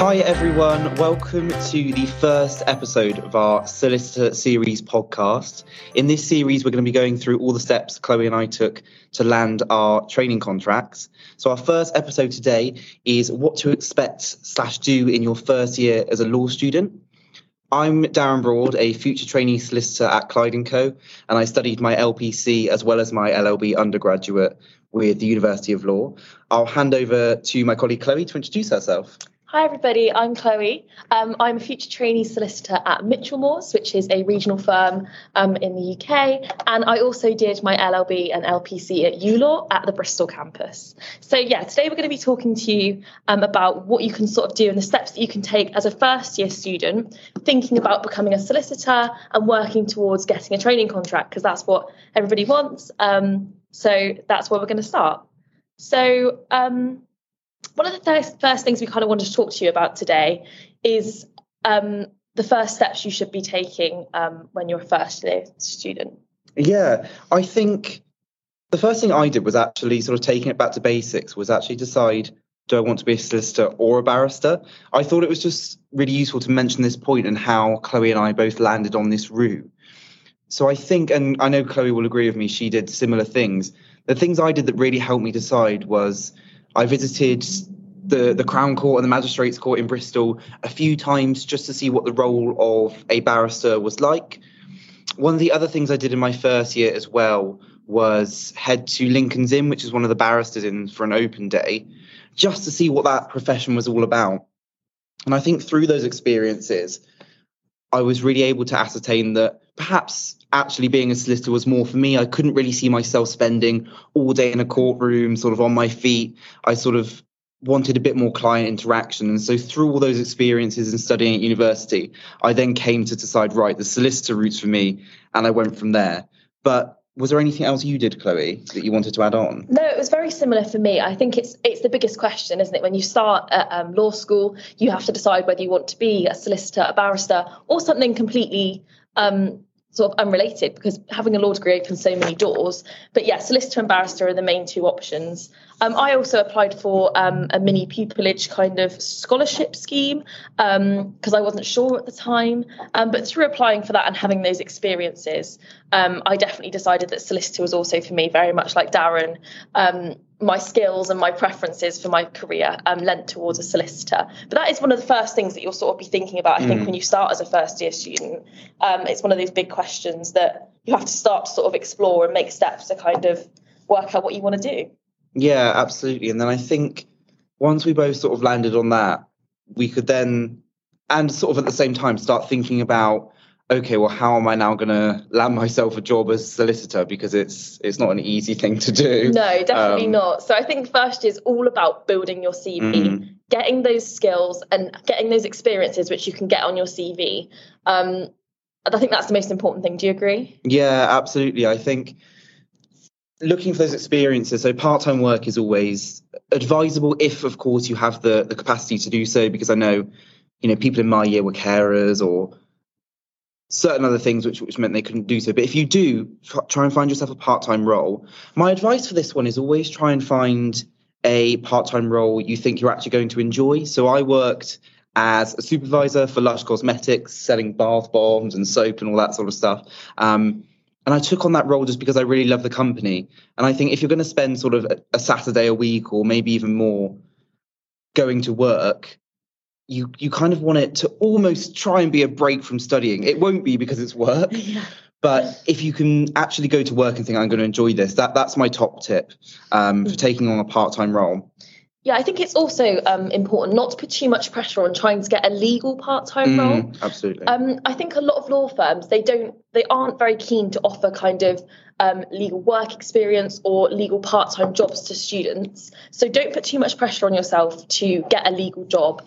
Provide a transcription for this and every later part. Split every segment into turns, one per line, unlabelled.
Hi, everyone. Welcome to the first episode of our Solicitor Series podcast. In this series, we're going to be going through all the steps Chloe and I took to land our training contracts. So, our first episode today is what to expect slash do in your first year as a law student. I'm Darren Broad, a future trainee solicitor at Clyde & Co, and I studied my LPC as well as my LLB undergraduate with the University of Law. I'll hand over to my colleague Chloe to introduce herself.
Hi, everybody. I'm Chloe. Um, I'm a future trainee solicitor at Michelmores, which is a regional firm um, in the UK. And I also did my LLB and LPC at ULaw at the Bristol campus. So, yeah, today we're going to be talking to you um, about what you can sort of do and the steps that you can take as a first year student, thinking about becoming a solicitor and working towards getting a training contract, because that's what everybody wants. Um, so, that's where we're going to start. So, um, one of the first, first things we kind of wanted to talk to you about today is um, the first steps you should be taking um, when you're a first year student.
Yeah, I think the first thing I did was actually sort of taking it back to basics, was actually decide do I want to be a solicitor or a barrister? I thought it was just really useful to mention this point and how Chloe and I both landed on this route. So I think, and I know Chloe will agree with me, she did similar things. The things I did that really helped me decide was I visited the, the Crown Court and the Magistrates Court in Bristol a few times just to see what the role of a barrister was like. One of the other things I did in my first year as well was head to Lincoln's Inn, which is one of the barristers in for an open day, just to see what that profession was all about. And I think through those experiences, I was really able to ascertain that perhaps actually being a solicitor was more for me. I couldn't really see myself spending all day in a courtroom, sort of on my feet. I sort of wanted a bit more client interaction. And so through all those experiences and studying at university, I then came to decide, right, the solicitor route's for me, and I went from there. But was there anything else you did, Chloe, that you wanted to add on?
No, it was very similar for me. I think it's it's the biggest question, isn't it? When you start at um, law school, you have to decide whether you want to be a solicitor, a barrister, or something completely um, sort of unrelated because having a law degree opens so many doors. But yeah, solicitor and barrister are the main two options. Um, I also applied for um, a mini pupillage kind of scholarship scheme because um, I wasn't sure at the time. Um, but through applying for that and having those experiences, um, I definitely decided that solicitor was also for me, very much like Darren. My skills and my preferences for my career um, lent towards a solicitor. But that is one of the first things that you'll sort of be thinking about, I think, mm. when you start as a first year student. Um, it's one of those big questions that you have to start to sort of explore and make steps to kind of work out what you want to do.
Yeah, absolutely. And then I think once we both sort of landed on that, we could then, and sort of at the same time, start thinking about okay, well, how am I now going to land myself a job as solicitor? Because it's it's not an easy thing to do.
No, definitely um, not. So I think first is all about building your CV, mm-hmm. getting those skills and getting those experiences which you can get on your CV. Um, I think that's the most important thing. Do you agree?
Yeah, absolutely. I think looking for those experiences. So part-time work is always advisable if, of course, you have the the capacity to do so. Because I know, you know, people in my year were carers or certain other things which, which meant they couldn't do so. But if you do, try and find yourself a part time role. My advice for this one is always try and find a part time role you think you're actually going to enjoy. So I worked as a supervisor for Lush Cosmetics, selling bath bombs and soap and all that sort of stuff. Um, and I took on that role just because I really love the company. And I think if you're going to spend sort of a, a Saturday a week or maybe even more going to work, you you kind of want it to almost try and be a break from studying. It won't be because it's work. Yeah. But if you can actually go to work and think I'm going to enjoy this, that that's my top tip um, for mm. taking on a part-time role.
Yeah, I think it's also um, important not to put too much pressure on trying to get a legal part-time mm, role.
Absolutely.
Um, I think a lot of law firms they don't they aren't very keen to offer kind of um, legal work experience or legal part-time jobs to students. So don't put too much pressure on yourself to get a legal job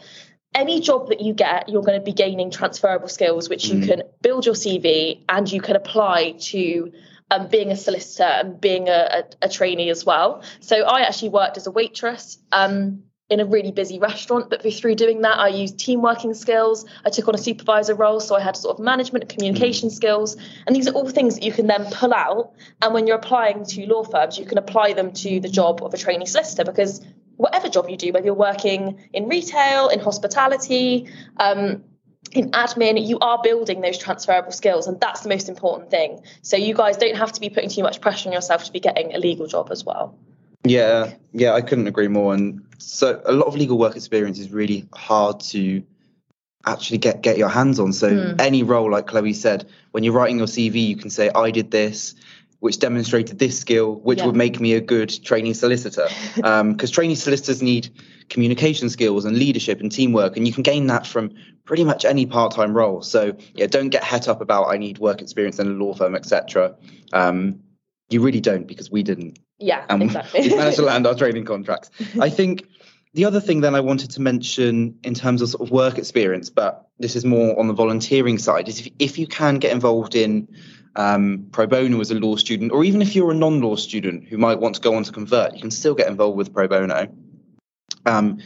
any job that you get, you're going to be gaining transferable skills, which you mm. can build your CV and you can apply to um, being a solicitor and being a, a, a, trainee as well. So I actually worked as a waitress um, in a really busy restaurant. But through doing that, I used team working skills. I took on a supervisor role, so I had sort of management and communication mm. skills. And these are all things that you can then pull out. And when you're applying to law firms, you can apply them to the job of a trainee solicitor because whatever job you do, whether you're working in retail, in hospitality, um, in admin, you are building those transferable skills, and that's the most important thing. So you guys don't have to be putting too much pressure on yourself to be getting a legal job as well.
Yeah, yeah, I couldn't agree more. And so a lot of legal work experience is really hard to actually get get your hands on. So mm. any role, like Chloe said, when you're writing your CV, you can say, "I did this." Which demonstrated this skill, which yeah. would make me a good trainee solicitor. Because um, trainee solicitors need communication skills and leadership and teamwork, and you can gain that from pretty much any part-time role. So yeah, don't get het up about I need work experience in a law firm, etc. Um, you really don't because we didn't.
Yeah, um, exactly.
we managed to land our training contracts. I think the other thing then I wanted to mention in terms of sort of work experience, but this is more on the volunteering side, is if, if you can get involved in um, pro bono as a law student, or even if you're a non-law student who might want to go on to convert, you can still get involved with pro bono. Um,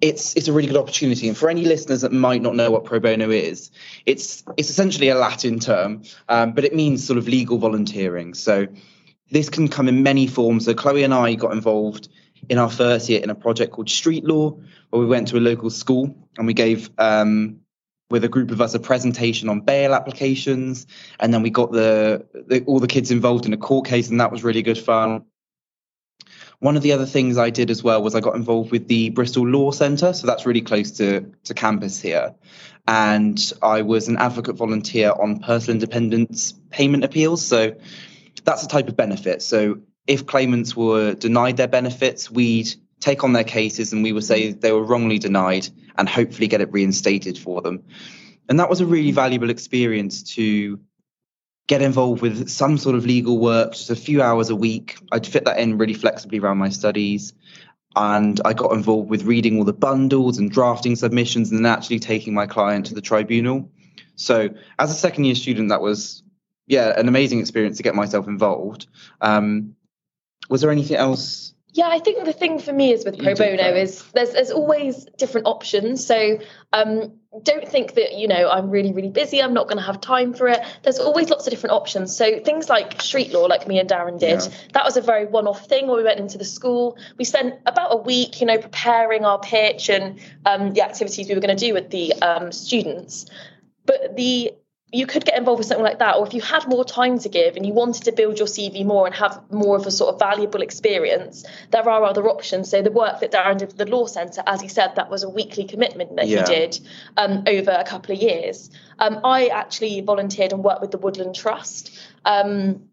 it's it's a really good opportunity. And for any listeners that might not know what pro bono is, it's it's essentially a Latin term, um, but it means sort of legal volunteering. So this can come in many forms. So Chloe and I got involved in our first year in a project called Street Law, where we went to a local school and we gave um, with a group of us a presentation on bail applications, and then we got the, the all the kids involved in a court case, and that was really good fun. One of the other things I did as well was I got involved with the Bristol Law Centre, so that's really close to, to campus here. And I was an advocate volunteer on personal independence payment appeals. So that's a type of benefit. So if claimants were denied their benefits, we'd take on their cases and we would say they were wrongly denied and hopefully get it reinstated for them. And that was a really valuable experience to get involved with some sort of legal work, just a few hours a week. I'd fit that in really flexibly around my studies. And I got involved with reading all the bundles and drafting submissions and then actually taking my client to the tribunal. So, as a second year student, that was yeah, an amazing experience to get myself involved. Um, was there anything else?
Yeah, I think the thing for me is with pro bono is there's there's always different options. So um, don't think that you know I'm really really busy. I'm not going to have time for it. There's always lots of different options. So things like street law, like me and Darren did, yeah. that was a very one-off thing. Where we went into the school, we spent about a week, you know, preparing our pitch and um, the activities we were going to do with the um, students. But the you could get involved with something like that or if you had more time to give and you wanted to build your cv more and have more of a sort of valuable experience there are other options. So the work that darren did with the law centre as he said that was a weekly commitment that yeah. he did um, over a couple of years. Um, i actually volunteered and worked with the woodland trust. Um,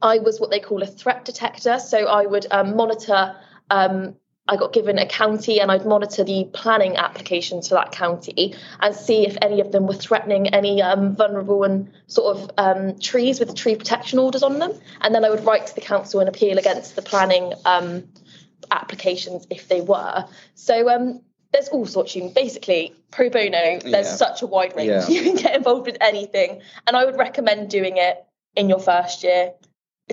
i was what they call a threat detector. So i would um, monitor um, I got given a county and I'd monitor the planning applications for that county and see if any of them were threatening any um, vulnerable and sort of um, trees with tree protection orders on them. And then I would write to the council and appeal against the planning um, applications if they were. So um, there's all sorts of basically pro bono. There's yeah. such a wide range. Yeah. You can get involved with anything, and I would recommend doing it in your first year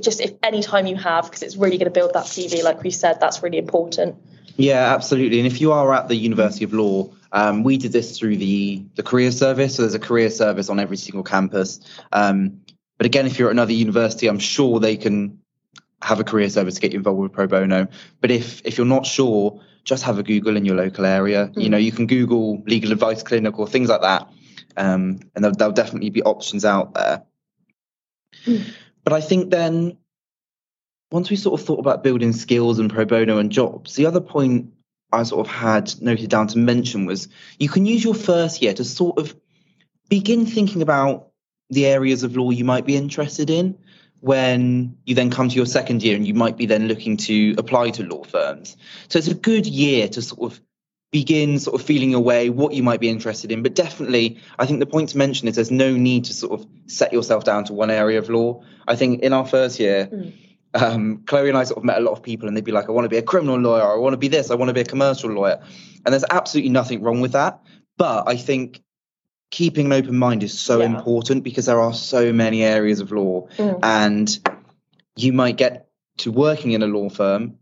just if any time you have because it's really going to build that cv like we said that's really important.
Yeah absolutely. And if you are at the university of law um, we did this through the the career service. So there's a career service on every single campus. Um, but again if you're at another university i'm sure they can have a career service to get you involved with pro bono. But if if you're not sure just have a google in your local area. Mm. you know you can google legal advice clinic or things like that. Um, and there'll, there'll, definitely be options out there. Mm. But I think then once we sort of thought about building skills and pro bono and jobs, the other point I sort of had noted down to mention was you can use your first year to sort of begin thinking about the areas of law you might be interested in when you then come to your second year and you might be then looking to apply to law firms. So it's a good year to sort of begin sort of feeling away what you might be interested in. But definitely, I think the point to mention is there's no need to sort of set yourself down to one area of law. I think in our first year, mm. um, Chloe and I sort of met a lot of people and they'd be like, I want to be a criminal lawyer, I want to be this, I want to be a commercial lawyer. And there's absolutely nothing wrong with that. But I think keeping an open mind is so yeah. important because there are so many areas of law mm. and you might get to working in a law firm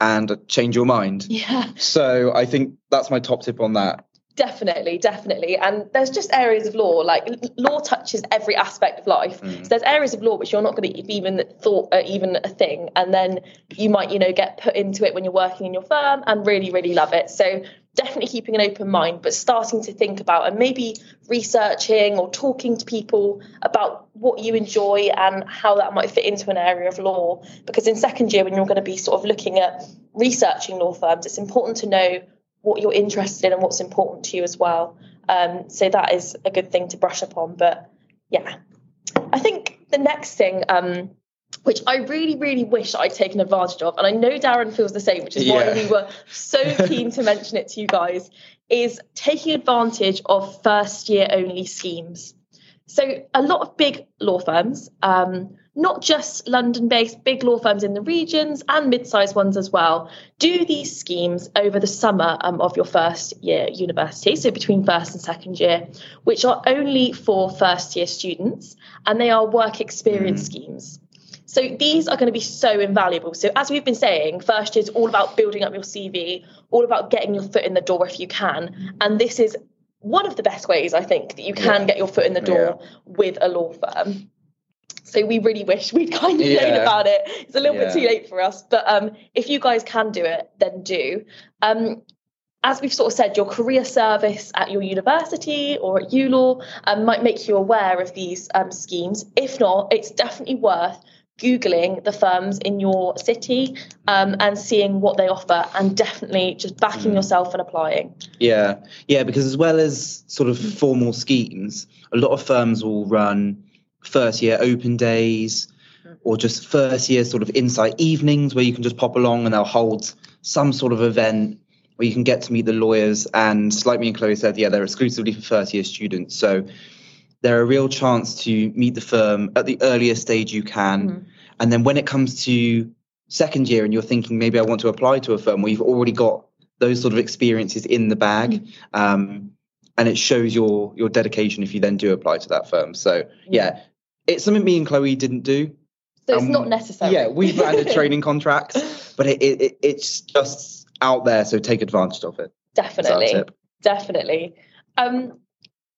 and change your mind.
Yeah.
So I think that's my top tip on that.
Definitely, definitely. And there's just areas of law, like law touches every aspect of life. Mm. So there's areas of law which you're not going to even thought are even a thing. And then you might, you know, get put into it when you're working in your firm and really, really love it. So definitely keeping an open mind, but starting to think about and maybe researching or talking to people about what you enjoy and how that might fit into an area of law. Because in second year, when you're going to be sort of looking at researching law firms, it's important to know what you're interested in and what's important to you as well. Um, so that is a good thing to brush up on. But yeah, I think the next thing, um, which I really, really wish I'd taken advantage of, and I know Darren feels the same, which is yeah. why we were so keen to mention it to you guys, is taking advantage of first year only schemes. So a lot of big law firms, um, not just London based, big law firms in the regions and mid sized ones as well, do these schemes over the summer um, of your first year university, so between first and second year, which are only for first year students and they are work experience mm. schemes. So these are going to be so invaluable. So as we've been saying, first year is all about building up your CV, all about getting your foot in the door if you can. And this is one of the best ways I think that you can yeah. get your foot in the door yeah. with a law firm. So we really wish we'd kind of yeah. known about it. It's a little bit too late for us, but um, if you guys can do it, then do. Um, as we've sort of said, your career service at your university or at ULaw um, might make you aware of these um, schemes. If not, it's definitely worth googling the firms in your city um, and seeing what they offer and definitely just backing mm. yourself and applying.
Yeah. Yeah because as well as sort of formal schemes a lot of firms will run first year open days or just first year sort of insight evenings where you can just pop along and they'll hold some sort of event where you can get to meet the lawyers and like me and chloe said yeah they're exclusively for first year students. So they're a real chance to meet the firm at the earliest stage you can mm-hmm. and then when it comes to second year and you're thinking maybe i want to apply to a firm where you've already got those sort of experiences in the bag mm-hmm. um, and it shows your your dedication if you then do apply to that firm so yeah it's something me and Chloe didn't do.
So it's um, not necessary.
Yeah, we've landed training contracts, but it, it, it's just out there, so take advantage of it.
Definitely, definitely. Um,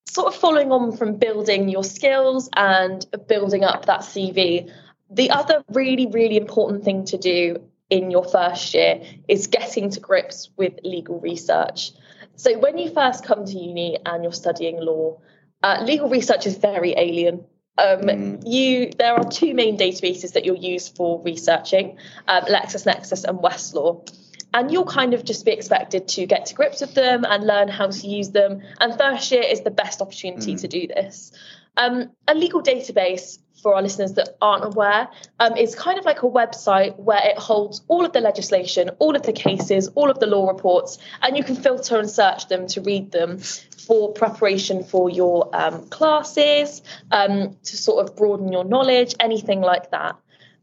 sort of following on from building your skills and building up that CV, the other really, really important thing to do in your first year is getting to grips with legal research. So when you first come to uni and you're studying law, uh, legal research is very alien um, mm. You there are two main databases that you'll use for researching: um, LexisNexis and Westlaw. And you'll kind of just be expected to get to grips with them and learn how to use them. And first year is the best opportunity mm. to do this. Um, a legal database for our listeners that aren't aware, um, is kind of like a website where it holds all of the legislation, all of the cases, all of the law reports, and you can filter and search them to read them for preparation for your um, classes, um, to sort of broaden your knowledge, anything like that.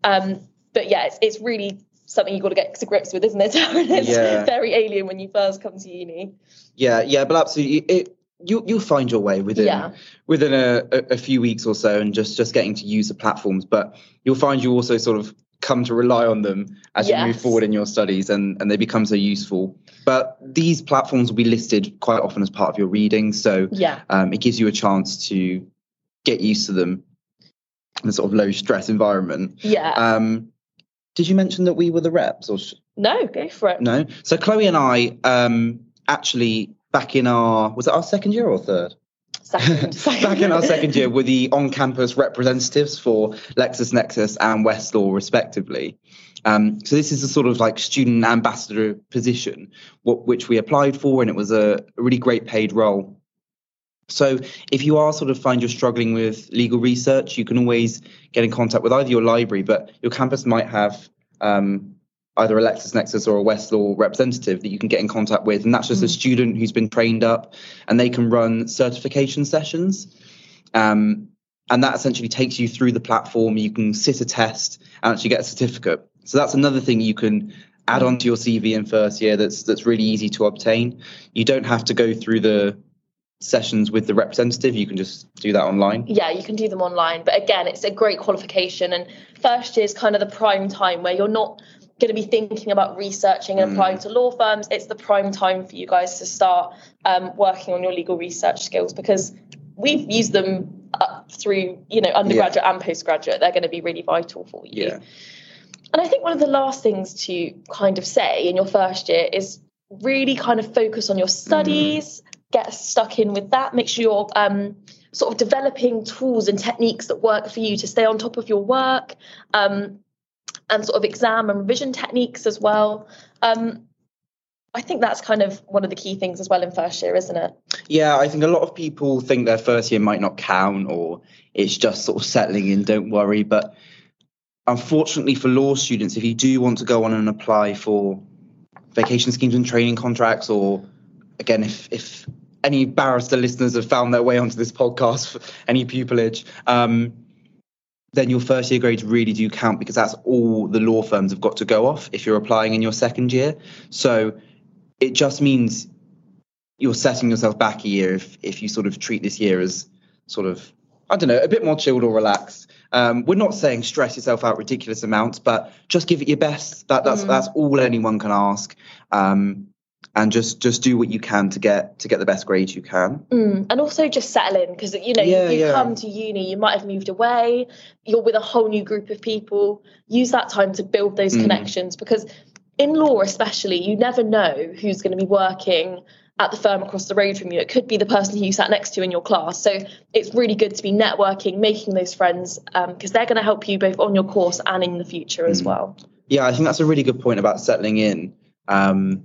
Um, but yeah, it's, it's really something you've got to get to grips with, isn't it? it's yeah. very alien when you first come to uni.
Yeah, yeah, but absolutely. It, you you'll find your way within yeah. within a, a, few weeks or so, and just just getting to use the platforms. But you'll find you also sort of come to rely on them as yes. you move forward in your studies, and and they become so useful. But these platforms will be listed quite often as part of your reading, so
yeah,
um, it gives you a chance to get used to them in a sort of low stress environment.
Yeah.
Um, did you mention that we were the reps or? Sh-
no, go for it.
No. So Chloe and I um, actually back in our was it our second year or third?
Second.
back in our second year were the on-campus representatives for LexisNexis and Westlaw, respectively. Um, so this is a sort of like student ambassador position, what, which we applied for, and it was a really great paid role. So if you are sort of find you're struggling with legal research, you can always get in contact with either your library, but your campus might have um, either a LexisNexis or a Westlaw representative that you can get in contact with. And that's just mm. a student who's been trained up and they can run certification sessions. Um, and that essentially takes you through the platform. You can sit a test and actually get a certificate. So that's another thing you can add mm. onto your CV in first year that's that's really easy to obtain. You don't have to go through the sessions with the representative you can just do that online
yeah you can do them online but again it's a great qualification and first year is kind of the prime time where you're not going to be thinking about researching and applying to law firms, it's the prime time for you guys to start um, working on your legal research skills because we've used them up through you know undergraduate and postgraduate. They're going to be really vital for you.
Yeah.
And I think one of the last things to kind of say in your first year is really kind of focus on your studies, get stuck in with that, make sure you're um, sort of developing tools and techniques that work for you to stay on top of your work, um, and sort of exam and revision techniques as well. Um, I think that's kind of one of the key things as well in first year, isn't it?
Yeah, I think a lot of people think their first year might not count or it's just sort of settling in, don't worry. But unfortunately for law students, if you do want to go on and apply for vacation schemes and training contracts, or again, if if any barrister listeners have found their way onto this podcast for any pupillage, um, then your first year grades really do count because that's all the law firms have got to go off if you're applying in your second year. So it just means you're setting yourself back a year if if you sort of treat this year as sort of I don't know a bit more chilled or relaxed. Um, we're not saying stress yourself out ridiculous amounts, but just give it your best. That that's mm. that's all anyone can ask. Um, and just just do what you can to get to get the best grades you can
mm. and also just settle in because you know yeah, you, you yeah. come to uni you might have moved away you're with a whole new group of people use that time to build those mm. connections because in law especially you never know who's going to be working at the firm across the road from you. It could be the person who you sat next to in your class. So it's really good to be networking, making those friends, because um, they're going to help you both on your course and in the future as mm. well.
Yeah, I think that's a really good point about settling in. Um,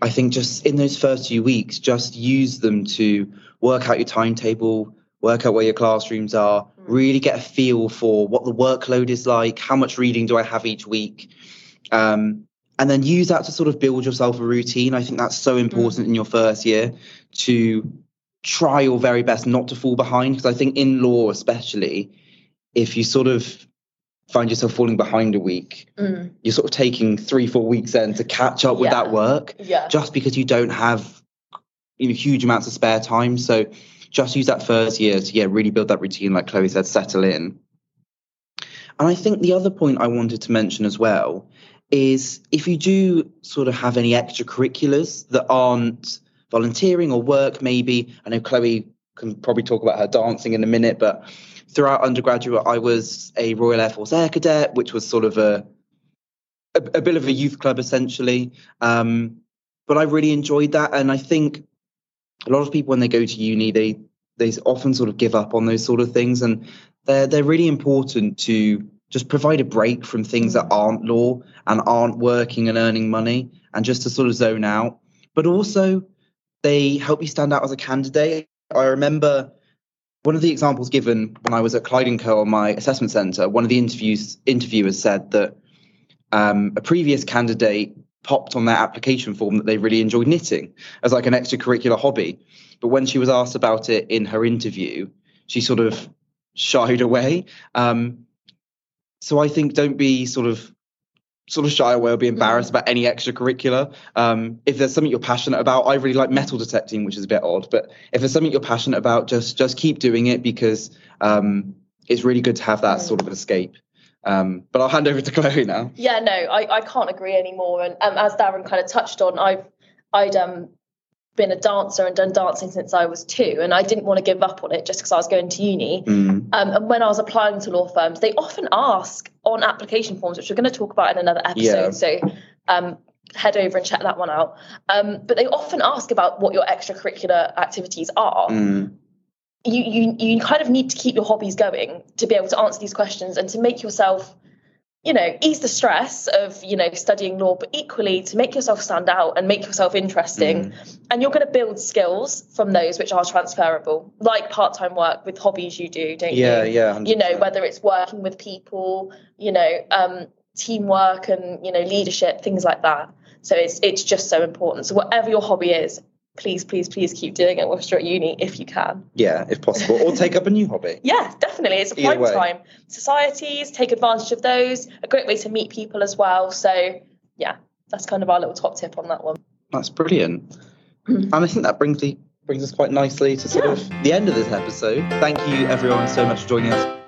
I think just in those first few weeks, just use them to work out your timetable, work out where your classrooms are, mm. really get a feel for what the workload is like, how much reading do I have each week. Um, and then use that to sort of build yourself a routine. I think that's so important mm. in your first year to try your very best not to fall behind. Because I think in law, especially, if you sort of find yourself falling behind a week, mm. you're sort of taking three, four weeks then to catch up with yeah. that work.
Yeah.
Just because you don't have you know huge amounts of spare time. So just use that first year to yeah really build that routine, like Chloe said, settle in. And I think the other point I wanted to mention as well is if you do sort of have any extracurriculars that aren't volunteering or work, maybe. I know Chloe can probably talk about her dancing in a minute, but throughout undergraduate, I was a Royal Air Force Air Cadet, which was sort of a a, a bit of a youth club essentially. Um, but I really enjoyed that, and I think a lot of people when they go to uni, they they often sort of give up on those sort of things, and they're they're really important to just provide a break from things that aren't law and aren't working and earning money and just to sort of zone out. But also, they help you stand out as a candidate. I remember one of the examples given when I was at Clyde & Co on my assessment centre, one of the interviews interviewers said that um, a previous candidate popped on their application form that they really enjoyed knitting as like an extracurricular hobby. But when she was asked about it in her interview, she sort of shied away. Um, so I think don't be sort of sort of shy away or be embarrassed about any extracurricular. Um, if there's something you're passionate about, I really like metal detecting, which is a bit odd, but if there's something you're passionate about, just just keep doing it because um, it's really good to have that sort of escape. Um, but I'll hand over to Chloe now.
Yeah, no, I, I can't agree anymore. And um, as Darren kind of touched on, I've I'd um been a dancer and done dancing since I was two, and I didn't want to give up on it just because I was going to uni. Mm. Um, and when I was applying to law firms, they often ask on application forms, which we're going to talk about in another episode. Yeah. So um, head over and check that one out. Um, but they often ask about what your extracurricular activities are. Mm. You, you you kind of need to keep your hobbies going to be able to answer these questions and to make yourself you know, ease the stress of, you know, studying law, but equally to make yourself stand out and make yourself interesting. Mm. And you're going to build skills from those which are transferable, like part time work with hobbies you do, don't
yeah, you? Yeah, yeah.
You know, whether it's working with people, you know, um, teamwork and, you know, leadership, things like that. So it's it's just so important. So whatever your hobby is, please, please, please keep doing it whilst you're at uni if you can.
Yeah, if possible, or take up a new hobby.
Yeah, definitely. It's a prime time. Societies, take advantage of those. A great way to meet people as well. So, yeah, that's kind of our little top tip on that one.
That's brilliant. Hmm. and I think that brings the brings us quite nicely to sort yeah. of the end of this episode. Thank you everyone so much for joining us